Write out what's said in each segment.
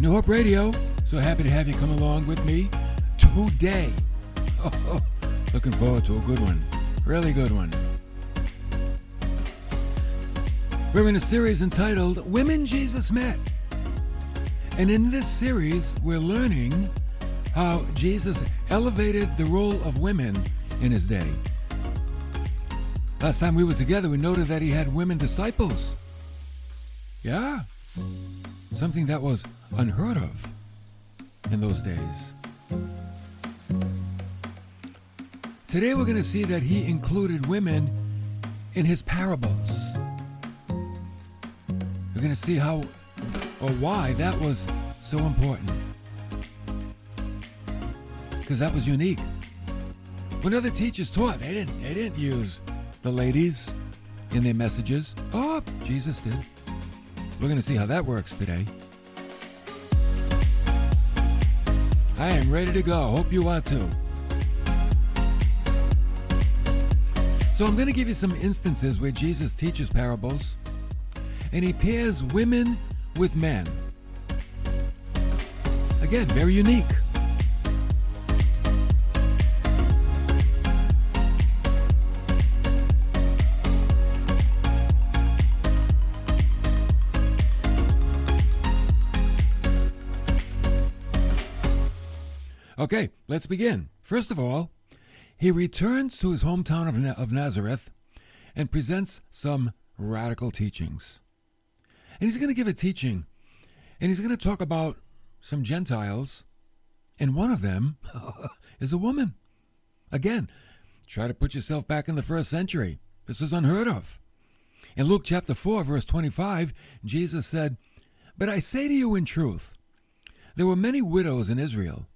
New Hope Radio. So happy to have you come along with me today. looking forward to a good one. Really good one. We're in a series entitled Women Jesus Met. And in this series, we're learning how Jesus elevated the role of women in his day. Last time we were together, we noted that he had women disciples. Yeah, something that was unheard of in those days. Today we're going to see that he included women in his parables. We're going to see how or why that was so important. Because that was unique. When other teachers taught, they didn't, they didn't use the ladies in their messages. Oh, Jesus did. We're going to see how that works today. I am ready to go. Hope you are too. So I'm going to give you some instances where Jesus teaches parables and he pairs women with men. Again, very unique. Okay, let's begin. First of all, he returns to his hometown of, Na- of Nazareth and presents some radical teachings. And he's going to give a teaching, and he's going to talk about some Gentiles, and one of them is a woman. Again, try to put yourself back in the first century. This was unheard of. In Luke chapter 4, verse 25, Jesus said, But I say to you in truth, there were many widows in Israel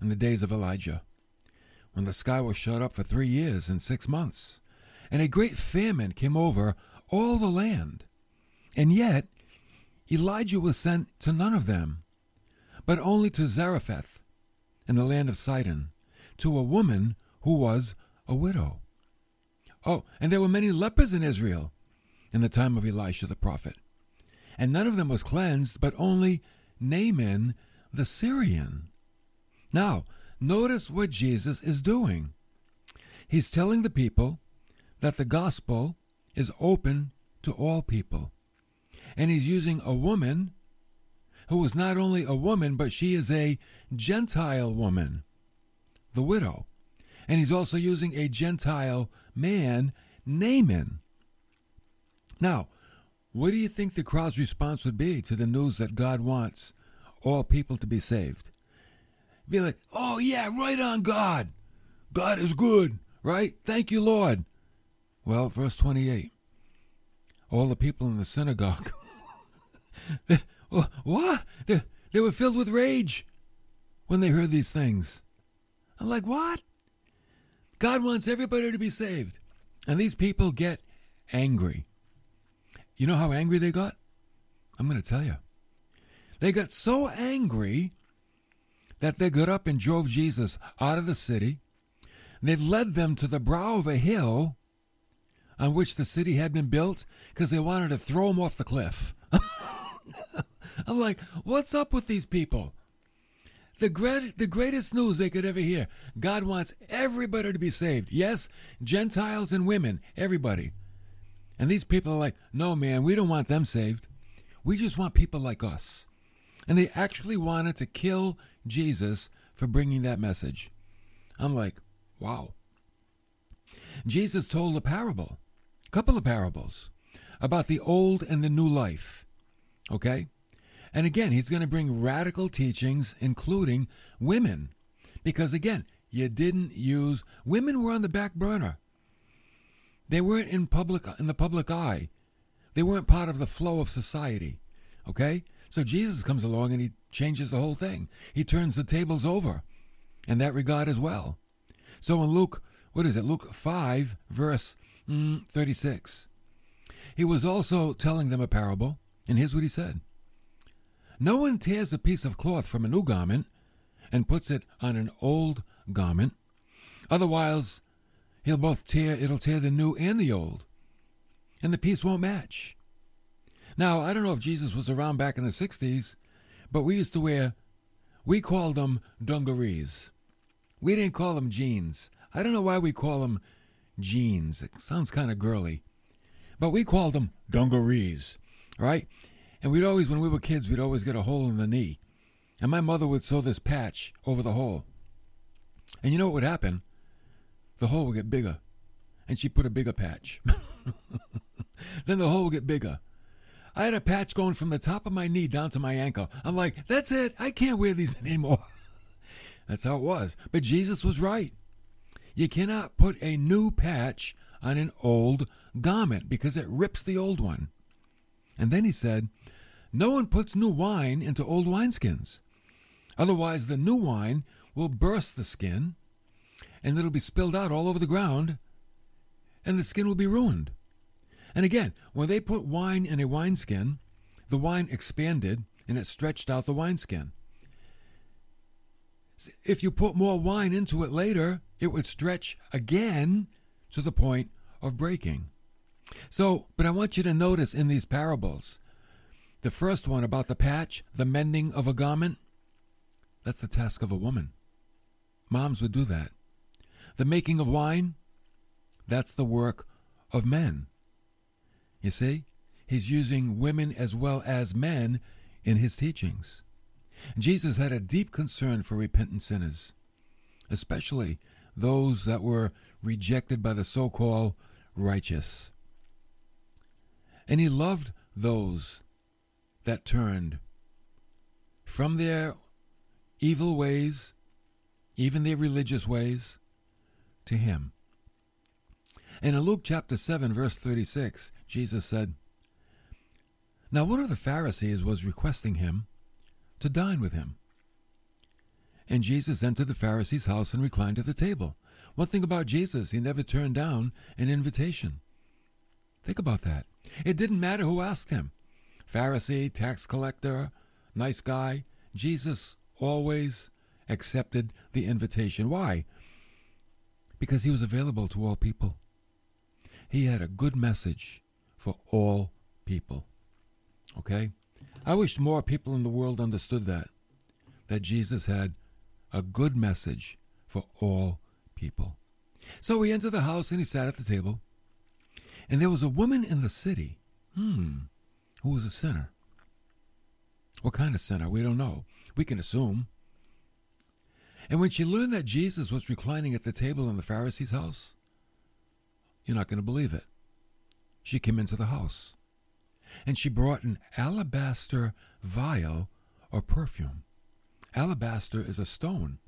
in the days of Elijah, when the sky was shut up for three years and six months, and a great famine came over all the land. And yet Elijah was sent to none of them, but only to Zarephath in the land of Sidon, to a woman who was a widow. Oh, and there were many lepers in Israel in the time of Elisha the prophet, and none of them was cleansed, but only Naaman the Syrian. Now, notice what Jesus is doing. He's telling the people that the gospel is open to all people. And he's using a woman who is not only a woman, but she is a Gentile woman, the widow. And he's also using a Gentile man, Naaman. Now, what do you think the crowd's response would be to the news that God wants all people to be saved? Be like, oh, yeah, right on, God. God is good, right? Thank you, Lord. Well, verse 28 all the people in the synagogue, what? They, they were filled with rage when they heard these things. I'm like, what? God wants everybody to be saved. And these people get angry. You know how angry they got? I'm going to tell you. They got so angry that they got up and drove Jesus out of the city. They led them to the brow of a hill on which the city had been built because they wanted to throw him off the cliff. I'm like, what's up with these people? The, great, the greatest news they could ever hear God wants everybody to be saved. Yes, Gentiles and women, everybody. And these people are like, no, man, we don't want them saved. We just want people like us. And they actually wanted to kill Jesus for bringing that message. I'm like, wow. Jesus told a parable, a couple of parables, about the old and the new life. Okay? And again, he's going to bring radical teachings, including women. Because again, you didn't use women were on the back burner. They weren't in public in the public eye. They weren't part of the flow of society. Okay? So Jesus comes along and he changes the whole thing. He turns the tables over in that regard as well. So in Luke, what is it? Luke 5, verse mm, 36. He was also telling them a parable, and here's what he said No one tears a piece of cloth from a new garment and puts it on an old garment. Otherwise, he'll both tear it'll tear the new and the old, and the piece won't match. Now, I don't know if Jesus was around back in the 60s, but we used to wear, we called them dungarees. We didn't call them jeans. I don't know why we call them jeans. It sounds kind of girly. But we called them dungarees, right? And we'd always, when we were kids, we'd always get a hole in the knee. And my mother would sew this patch over the hole. And you know what would happen? The hole would get bigger. And she put a bigger patch. then the hole would get bigger. I had a patch going from the top of my knee down to my ankle. I'm like, that's it. I can't wear these anymore. that's how it was. But Jesus was right. You cannot put a new patch on an old garment because it rips the old one. And then he said, No one puts new wine into old wineskins. Otherwise, the new wine will burst the skin and it'll be spilled out all over the ground and the skin will be ruined. And again, when they put wine in a wineskin, the wine expanded and it stretched out the wineskin. If you put more wine into it later, it would stretch again to the point of breaking. So, but I want you to notice in these parables, the first one about the patch, the mending of a garment, that's the task of a woman. Moms would do that. The making of wine, that's the work of men. You see, he's using women as well as men in his teachings. Jesus had a deep concern for repentant sinners, especially those that were rejected by the so called righteous. And he loved those that turned from their evil ways, even their religious ways, to him. And in Luke chapter 7, verse 36, Jesus said, Now one of the Pharisees was requesting him to dine with him. And Jesus entered the Pharisee's house and reclined at the table. One thing about Jesus, he never turned down an invitation. Think about that. It didn't matter who asked him Pharisee, tax collector, nice guy. Jesus always accepted the invitation. Why? Because he was available to all people. He had a good message for all people. Okay? I wish more people in the world understood that. That Jesus had a good message for all people. So he entered the house and he sat at the table. And there was a woman in the city, hmm, who was a sinner. What kind of sinner? We don't know. We can assume. And when she learned that Jesus was reclining at the table in the Pharisee's house, you're not going to believe it. She came into the house and she brought an alabaster vial of perfume. Alabaster is a stone,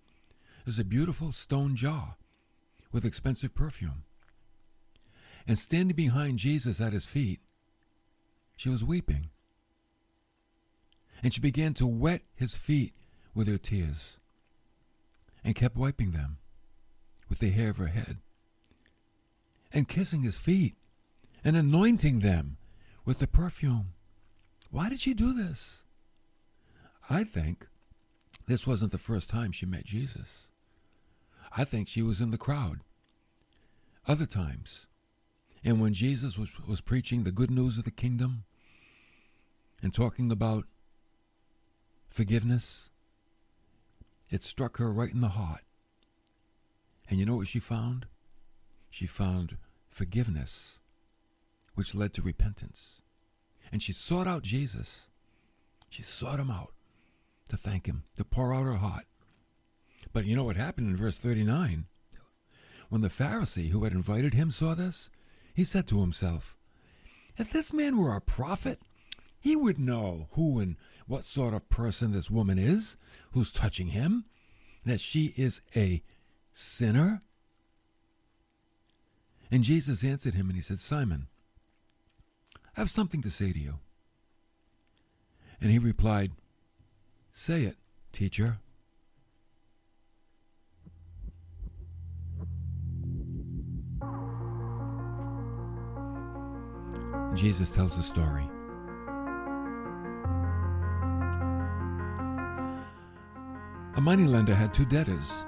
is a beautiful stone jar with expensive perfume. And standing behind Jesus at his feet, she was weeping. And she began to wet his feet with her tears and kept wiping them with the hair of her head and kissing his feet and anointing them with the perfume. Why did she do this? I think this wasn't the first time she met Jesus. I think she was in the crowd other times. And when Jesus was, was preaching the good news of the kingdom and talking about forgiveness, it struck her right in the heart. And you know what she found? She found forgiveness which led to repentance. And she sought out Jesus. She sought him out to thank him, to pour out her heart. But you know what happened in verse 39? When the Pharisee who had invited him saw this, he said to himself, If this man were a prophet, he would know who and what sort of person this woman is who's touching him, that she is a sinner. And Jesus answered him and he said, Simon, I have something to say to you. And he replied, Say it, teacher. Jesus tells a story. A moneylender had two debtors.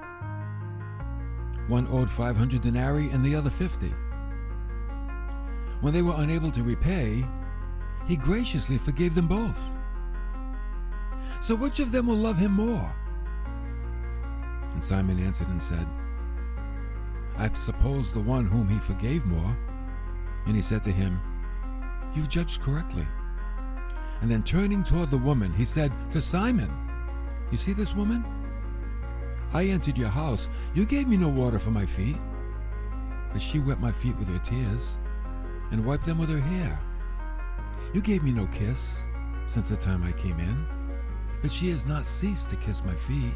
One owed 500 denarii and the other 50. When they were unable to repay, he graciously forgave them both. So which of them will love him more? And Simon answered and said, I suppose the one whom he forgave more. And he said to him, You've judged correctly. And then turning toward the woman, he said to Simon, You see this woman? I entered your house. You gave me no water for my feet. But she wet my feet with her tears and wiped them with her hair. You gave me no kiss since the time I came in, but she has not ceased to kiss my feet.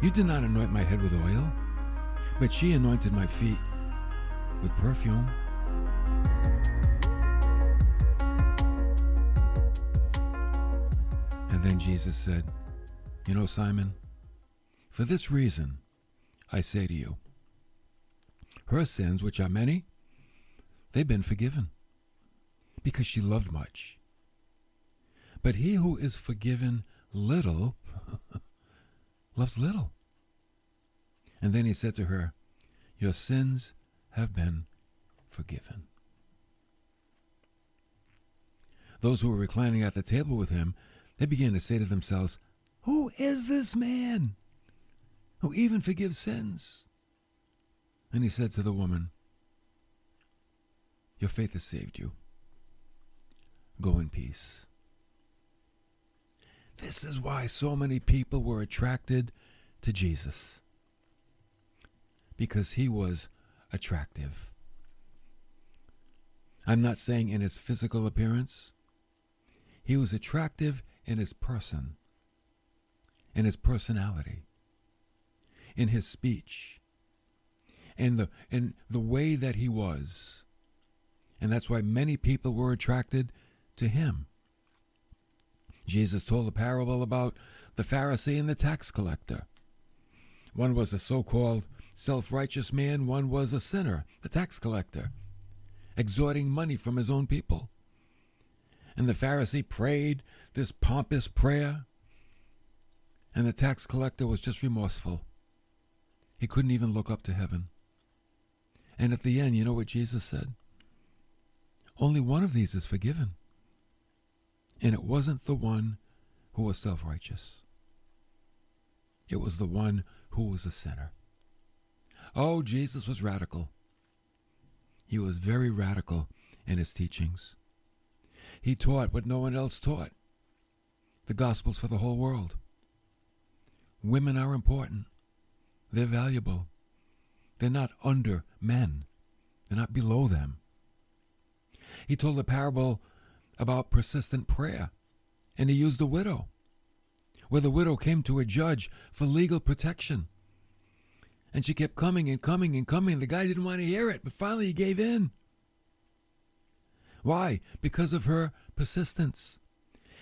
You did not anoint my head with oil, but she anointed my feet with perfume. And then Jesus said, You know, Simon, for this reason I say to you, her sins, which are many, they've been forgiven because she loved much. But he who is forgiven little loves little. And then he said to her, Your sins have been forgiven. Those who were reclining at the table with him, they began to say to themselves, Who is this man who even forgives sins? And he said to the woman, Your faith has saved you. Go in peace. This is why so many people were attracted to Jesus. Because he was attractive. I'm not saying in his physical appearance. He was attractive in his person, in his personality, in his speech, and the in the way that he was. And that's why many people were attracted to him. Jesus told a parable about the Pharisee and the tax collector. One was a so called self righteous man, one was a sinner, the tax collector, extorting money from his own people. And the Pharisee prayed this pompous prayer, and the tax collector was just remorseful. He couldn't even look up to heaven. And at the end, you know what Jesus said? Only one of these is forgiven. And it wasn't the one who was self righteous, it was the one who was a sinner. Oh, Jesus was radical. He was very radical in his teachings. He taught what no one else taught the gospel's for the whole world. Women are important, they're valuable. They're not under men, they're not below them. He told a parable about persistent prayer, and he used a widow, where the widow came to a judge for legal protection. And she kept coming and coming and coming. The guy didn't want to hear it, but finally he gave in. Why? Because of her persistence.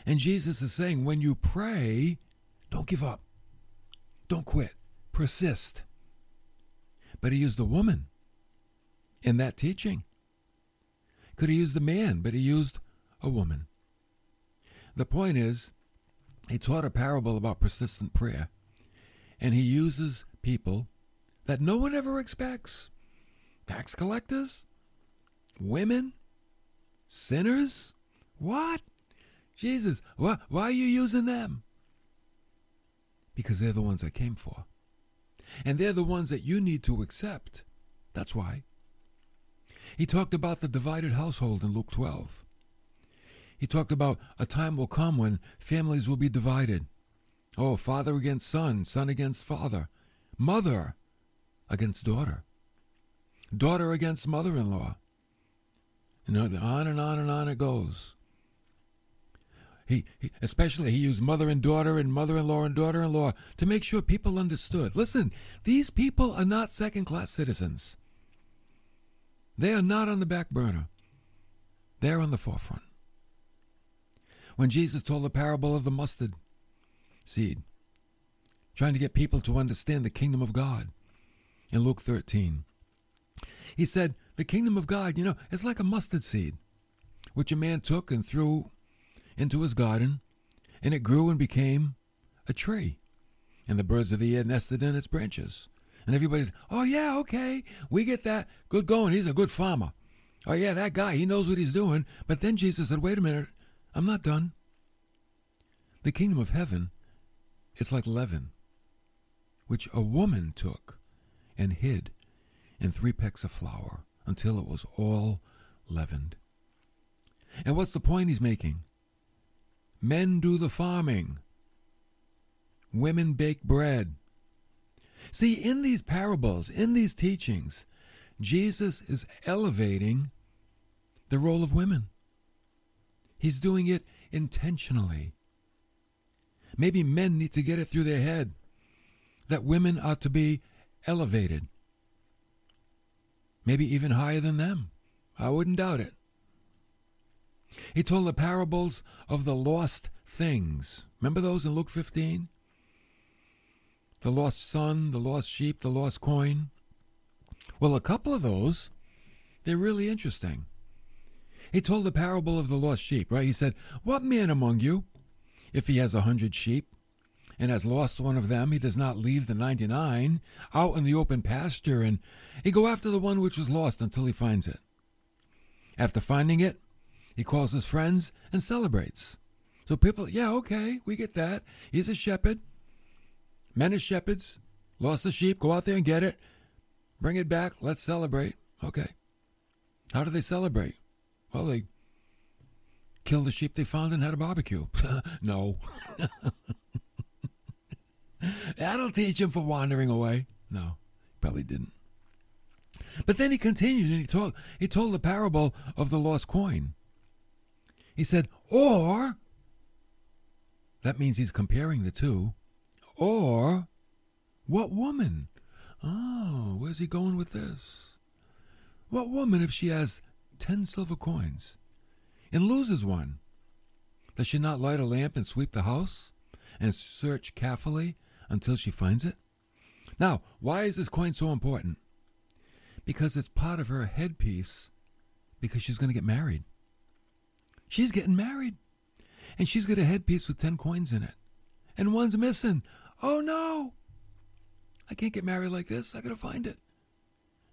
And Jesus is saying, when you pray, don't give up. Don't quit. Persist. But he used a woman in that teaching. Could he used a man, but he used a woman. The point is, he taught a parable about persistent prayer, and he uses people that no one ever expects tax collectors, women, sinners. What? Jesus, why, why are you using them? Because they're the ones I came for. And they're the ones that you need to accept. That's why. He talked about the divided household in Luke 12. He talked about a time will come when families will be divided. Oh, father against son, son against father, mother against daughter, daughter against mother in law. You know, on and on and on it goes. He, he, especially he used mother and daughter and mother-in-law and daughter-in-law to make sure people understood. Listen, these people are not second-class citizens. They are not on the back burner. They're on the forefront when Jesus told the parable of the mustard seed, trying to get people to understand the kingdom of God in Luke 13. He said, The kingdom of God, you know, it's like a mustard seed, which a man took and threw into his garden, and it grew and became a tree. And the birds of the air nested in its branches. And everybody's, oh, yeah, okay, we get that. Good going. He's a good farmer. Oh, yeah, that guy, he knows what he's doing. But then Jesus said, wait a minute, I'm not done. The kingdom of heaven is like leaven, which a woman took and hid in three pecks of flour until it was all leavened. And what's the point he's making? Men do the farming, women bake bread. See, in these parables, in these teachings, Jesus is elevating the role of women. He's doing it intentionally. Maybe men need to get it through their head that women are to be elevated. Maybe even higher than them. I wouldn't doubt it. He told the parables of the lost things. Remember those in Luke 15? The lost son, the lost sheep, the lost coin. Well, a couple of those, they're really interesting. He told the parable of the lost sheep, right? He said, What man among you, if he has a hundred sheep, and has lost one of them, he does not leave the ninety nine out in the open pasture, and he go after the one which was lost until he finds it. After finding it, he calls his friends and celebrates. So people, yeah, okay, we get that. He's a shepherd. Men as shepherds, lost the sheep, go out there and get it, bring it back, let's celebrate. Okay. How do they celebrate? Well, they kill the sheep they found and had a barbecue. no. That'll teach him for wandering away. No, probably didn't. But then he continued and he told he told the parable of the lost coin. He said, or that means he's comparing the two. Or what woman? Oh, where's he going with this? What woman if she has ten silver coins and loses one? Does she not light a lamp and sweep the house and search carefully until she finds it? Now, why is this coin so important? Because it's part of her headpiece because she's going to get married. She's getting married. And she's got a headpiece with 10 coins in it. And one's missing. Oh no! I can't get married like this. I gotta find it.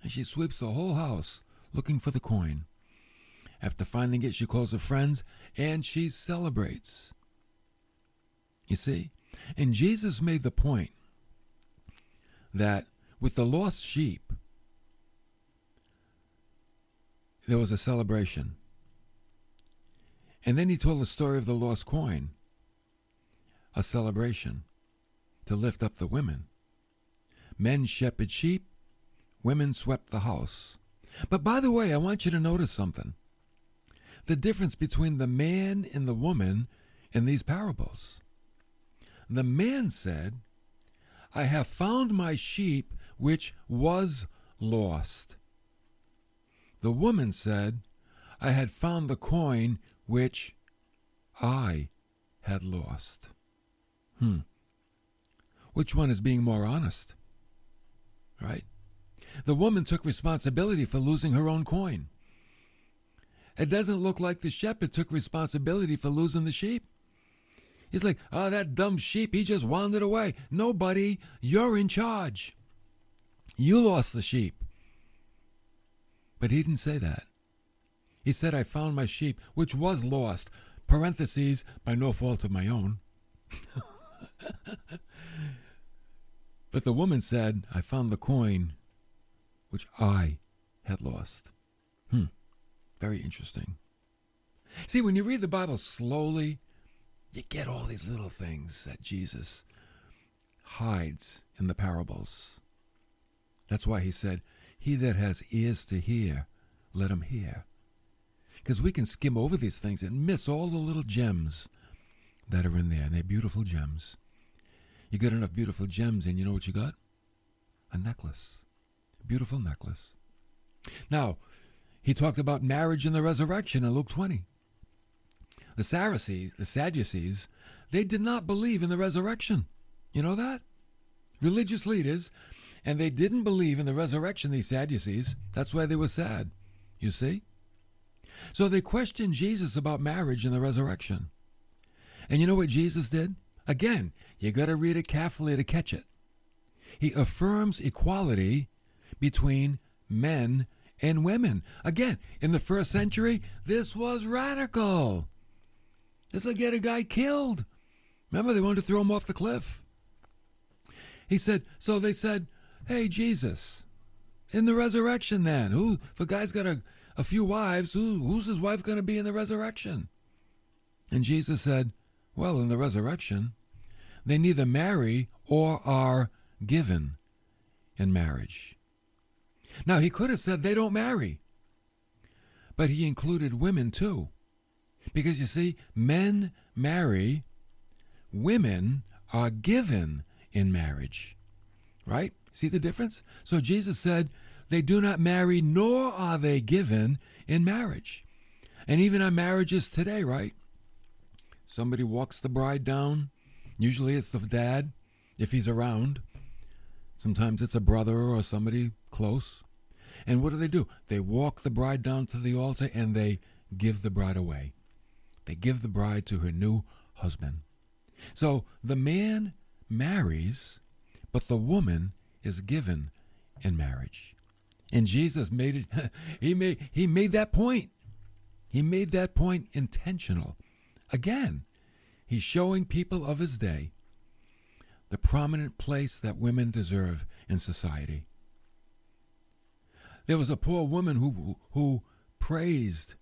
And she sweeps the whole house looking for the coin. After finding it, she calls her friends and she celebrates. You see? And Jesus made the point that with the lost sheep, there was a celebration. And then he told the story of the lost coin, a celebration to lift up the women. Men shepherded sheep, women swept the house. But by the way, I want you to notice something the difference between the man and the woman in these parables. The man said, I have found my sheep which was lost. The woman said, I had found the coin which I had lost. Hmm. Which one is being more honest? Right? The woman took responsibility for losing her own coin. It doesn't look like the shepherd took responsibility for losing the sheep. He's like, oh, that dumb sheep, he just wandered away. Nobody, you're in charge. You lost the sheep. But he didn't say that. He said, I found my sheep, which was lost, parentheses, by no fault of my own. but the woman said, I found the coin, which I had lost. Hmm. Very interesting. See, when you read the Bible slowly, you get all these little things that Jesus hides in the parables. That's why he said, He that has ears to hear, let him hear because we can skim over these things and miss all the little gems that are in there, and they're beautiful gems. You get enough beautiful gems, and you know what you got? A necklace. A beautiful necklace. Now, he talked about marriage and the resurrection in Luke 20. The Pharisees, the Sadducees, they did not believe in the resurrection. You know that? Religious leaders, and they didn't believe in the resurrection, these Sadducees. That's why they were sad. You see? So they questioned Jesus about marriage and the resurrection. And you know what Jesus did? Again, you got to read it carefully to catch it. He affirms equality between men and women. Again, in the first century, this was radical. This will get a guy killed. Remember, they wanted to throw him off the cliff. He said, so they said, hey, Jesus, in the resurrection then, who, if a guy's got a, a few wives, who, who's his wife going to be in the resurrection? And Jesus said, well, in the resurrection, they neither marry or are given in marriage. Now, he could have said they don't marry, but he included women too. Because you see, men marry, women are given in marriage. Right? See the difference? So Jesus said, they do not marry, nor are they given in marriage. And even on marriages today, right? Somebody walks the bride down. Usually it's the dad, if he's around. Sometimes it's a brother or somebody close. And what do they do? They walk the bride down to the altar and they give the bride away. They give the bride to her new husband. So the man marries, but the woman is given in marriage. And Jesus made it he made he made that point. He made that point intentional. Again, he's showing people of his day the prominent place that women deserve in society. There was a poor woman who, who praised,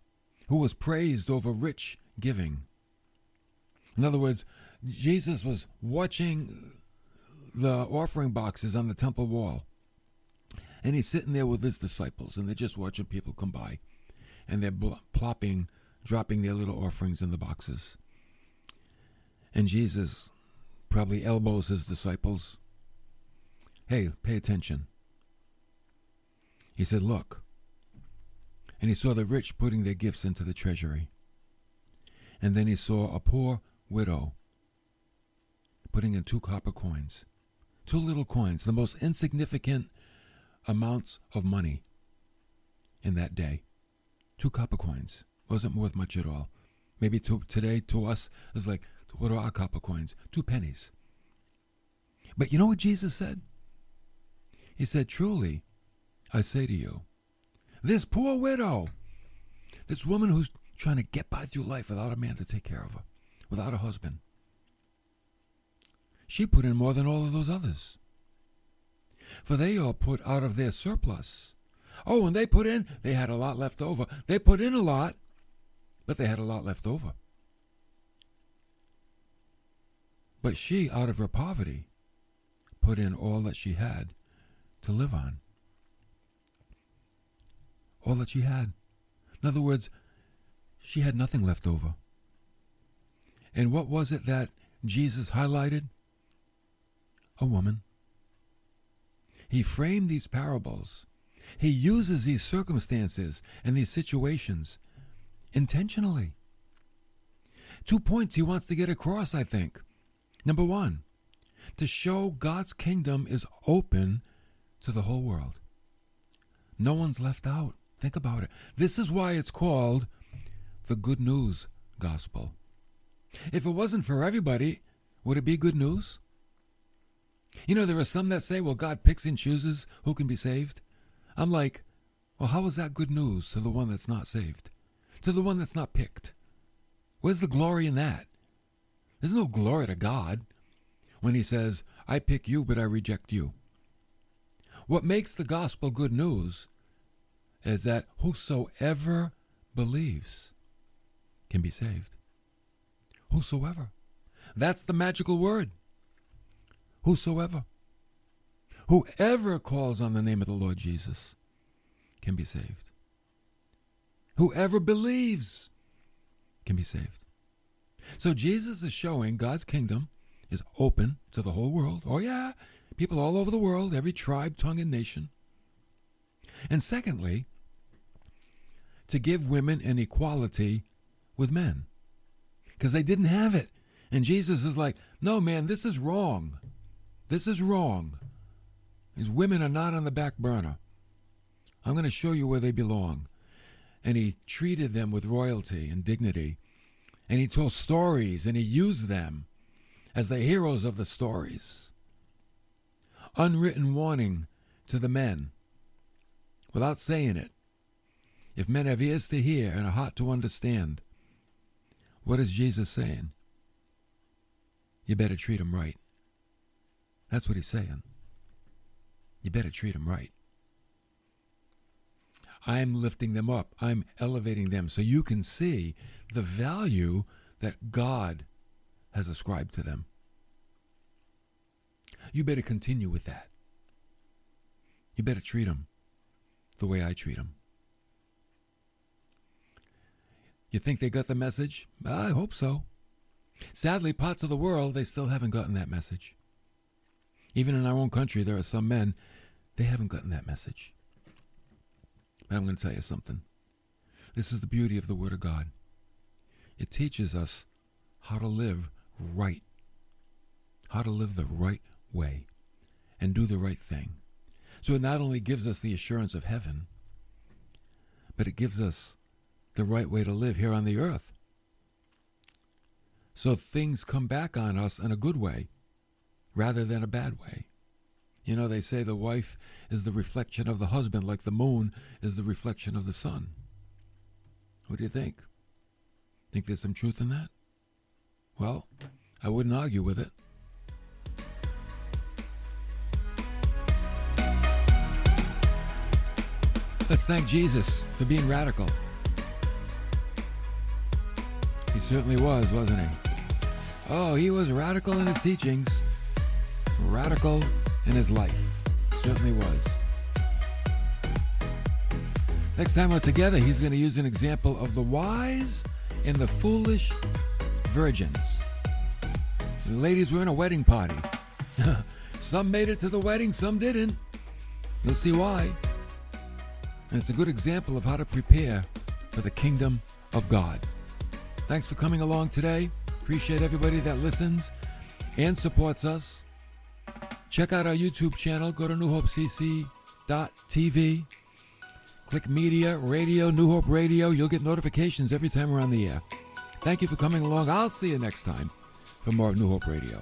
who was praised over rich giving. In other words, Jesus was watching the offering boxes on the temple wall. And he's sitting there with his disciples, and they're just watching people come by. And they're plopping, dropping their little offerings in the boxes. And Jesus probably elbows his disciples. Hey, pay attention. He said, Look. And he saw the rich putting their gifts into the treasury. And then he saw a poor widow putting in two copper coins, two little coins, the most insignificant amounts of money in that day. Two copper coins wasn't worth much at all. Maybe to, today to us is like what are our copper coins? Two pennies. But you know what Jesus said? He said, Truly, I say to you, this poor widow, this woman who's trying to get by through life without a man to take care of her, without a husband, she put in more than all of those others. For they all put out of their surplus. Oh, and they put in, they had a lot left over. They put in a lot, but they had a lot left over. But she, out of her poverty, put in all that she had to live on. All that she had. In other words, she had nothing left over. And what was it that Jesus highlighted? A woman. He framed these parables. He uses these circumstances and these situations intentionally. Two points he wants to get across, I think. Number one, to show God's kingdom is open to the whole world. No one's left out. Think about it. This is why it's called the good news gospel. If it wasn't for everybody, would it be good news? You know, there are some that say, well, God picks and chooses who can be saved. I'm like, well, how is that good news to the one that's not saved? To the one that's not picked? Where's the glory in that? There's no glory to God when He says, I pick you, but I reject you. What makes the gospel good news is that whosoever believes can be saved. Whosoever. That's the magical word. Whosoever. Whoever calls on the name of the Lord Jesus can be saved. Whoever believes can be saved. So Jesus is showing God's kingdom is open to the whole world. Oh, yeah, people all over the world, every tribe, tongue, and nation. And secondly, to give women an equality with men because they didn't have it. And Jesus is like, no, man, this is wrong. This is wrong. These women are not on the back burner. I'm going to show you where they belong. And he treated them with royalty and dignity and he told stories and he used them as the heroes of the stories. Unwritten warning to the men, without saying it, If men have ears to hear and a heart to understand, what is Jesus saying? You better treat them right. That's what he's saying. You better treat them right. I'm lifting them up. I'm elevating them so you can see the value that God has ascribed to them. You better continue with that. You better treat them the way I treat them. You think they got the message? I hope so. Sadly, parts of the world, they still haven't gotten that message. Even in our own country, there are some men, they haven't gotten that message. But I'm going to tell you something. This is the beauty of the Word of God. It teaches us how to live right, how to live the right way, and do the right thing. So it not only gives us the assurance of heaven, but it gives us the right way to live here on the earth. So things come back on us in a good way rather than a bad way. You know, they say the wife is the reflection of the husband, like the moon is the reflection of the sun. What do you think? Think there's some truth in that? Well, I wouldn't argue with it. Let's thank Jesus for being radical. He certainly was, wasn't he? Oh, he was radical in his teachings, radical in his life. Certainly was. Next time we're together, he's going to use an example of the wise and the foolish virgins. The ladies were in a wedding party. some made it to the wedding, some didn't. You'll see why. And it's a good example of how to prepare for the kingdom of God. Thanks for coming along today. Appreciate everybody that listens and supports us. Check out our YouTube channel. Go to newhopecc.tv. Click Media, Radio, New Hope Radio. You'll get notifications every time we're on the air. Thank you for coming along. I'll see you next time for more of New Hope Radio.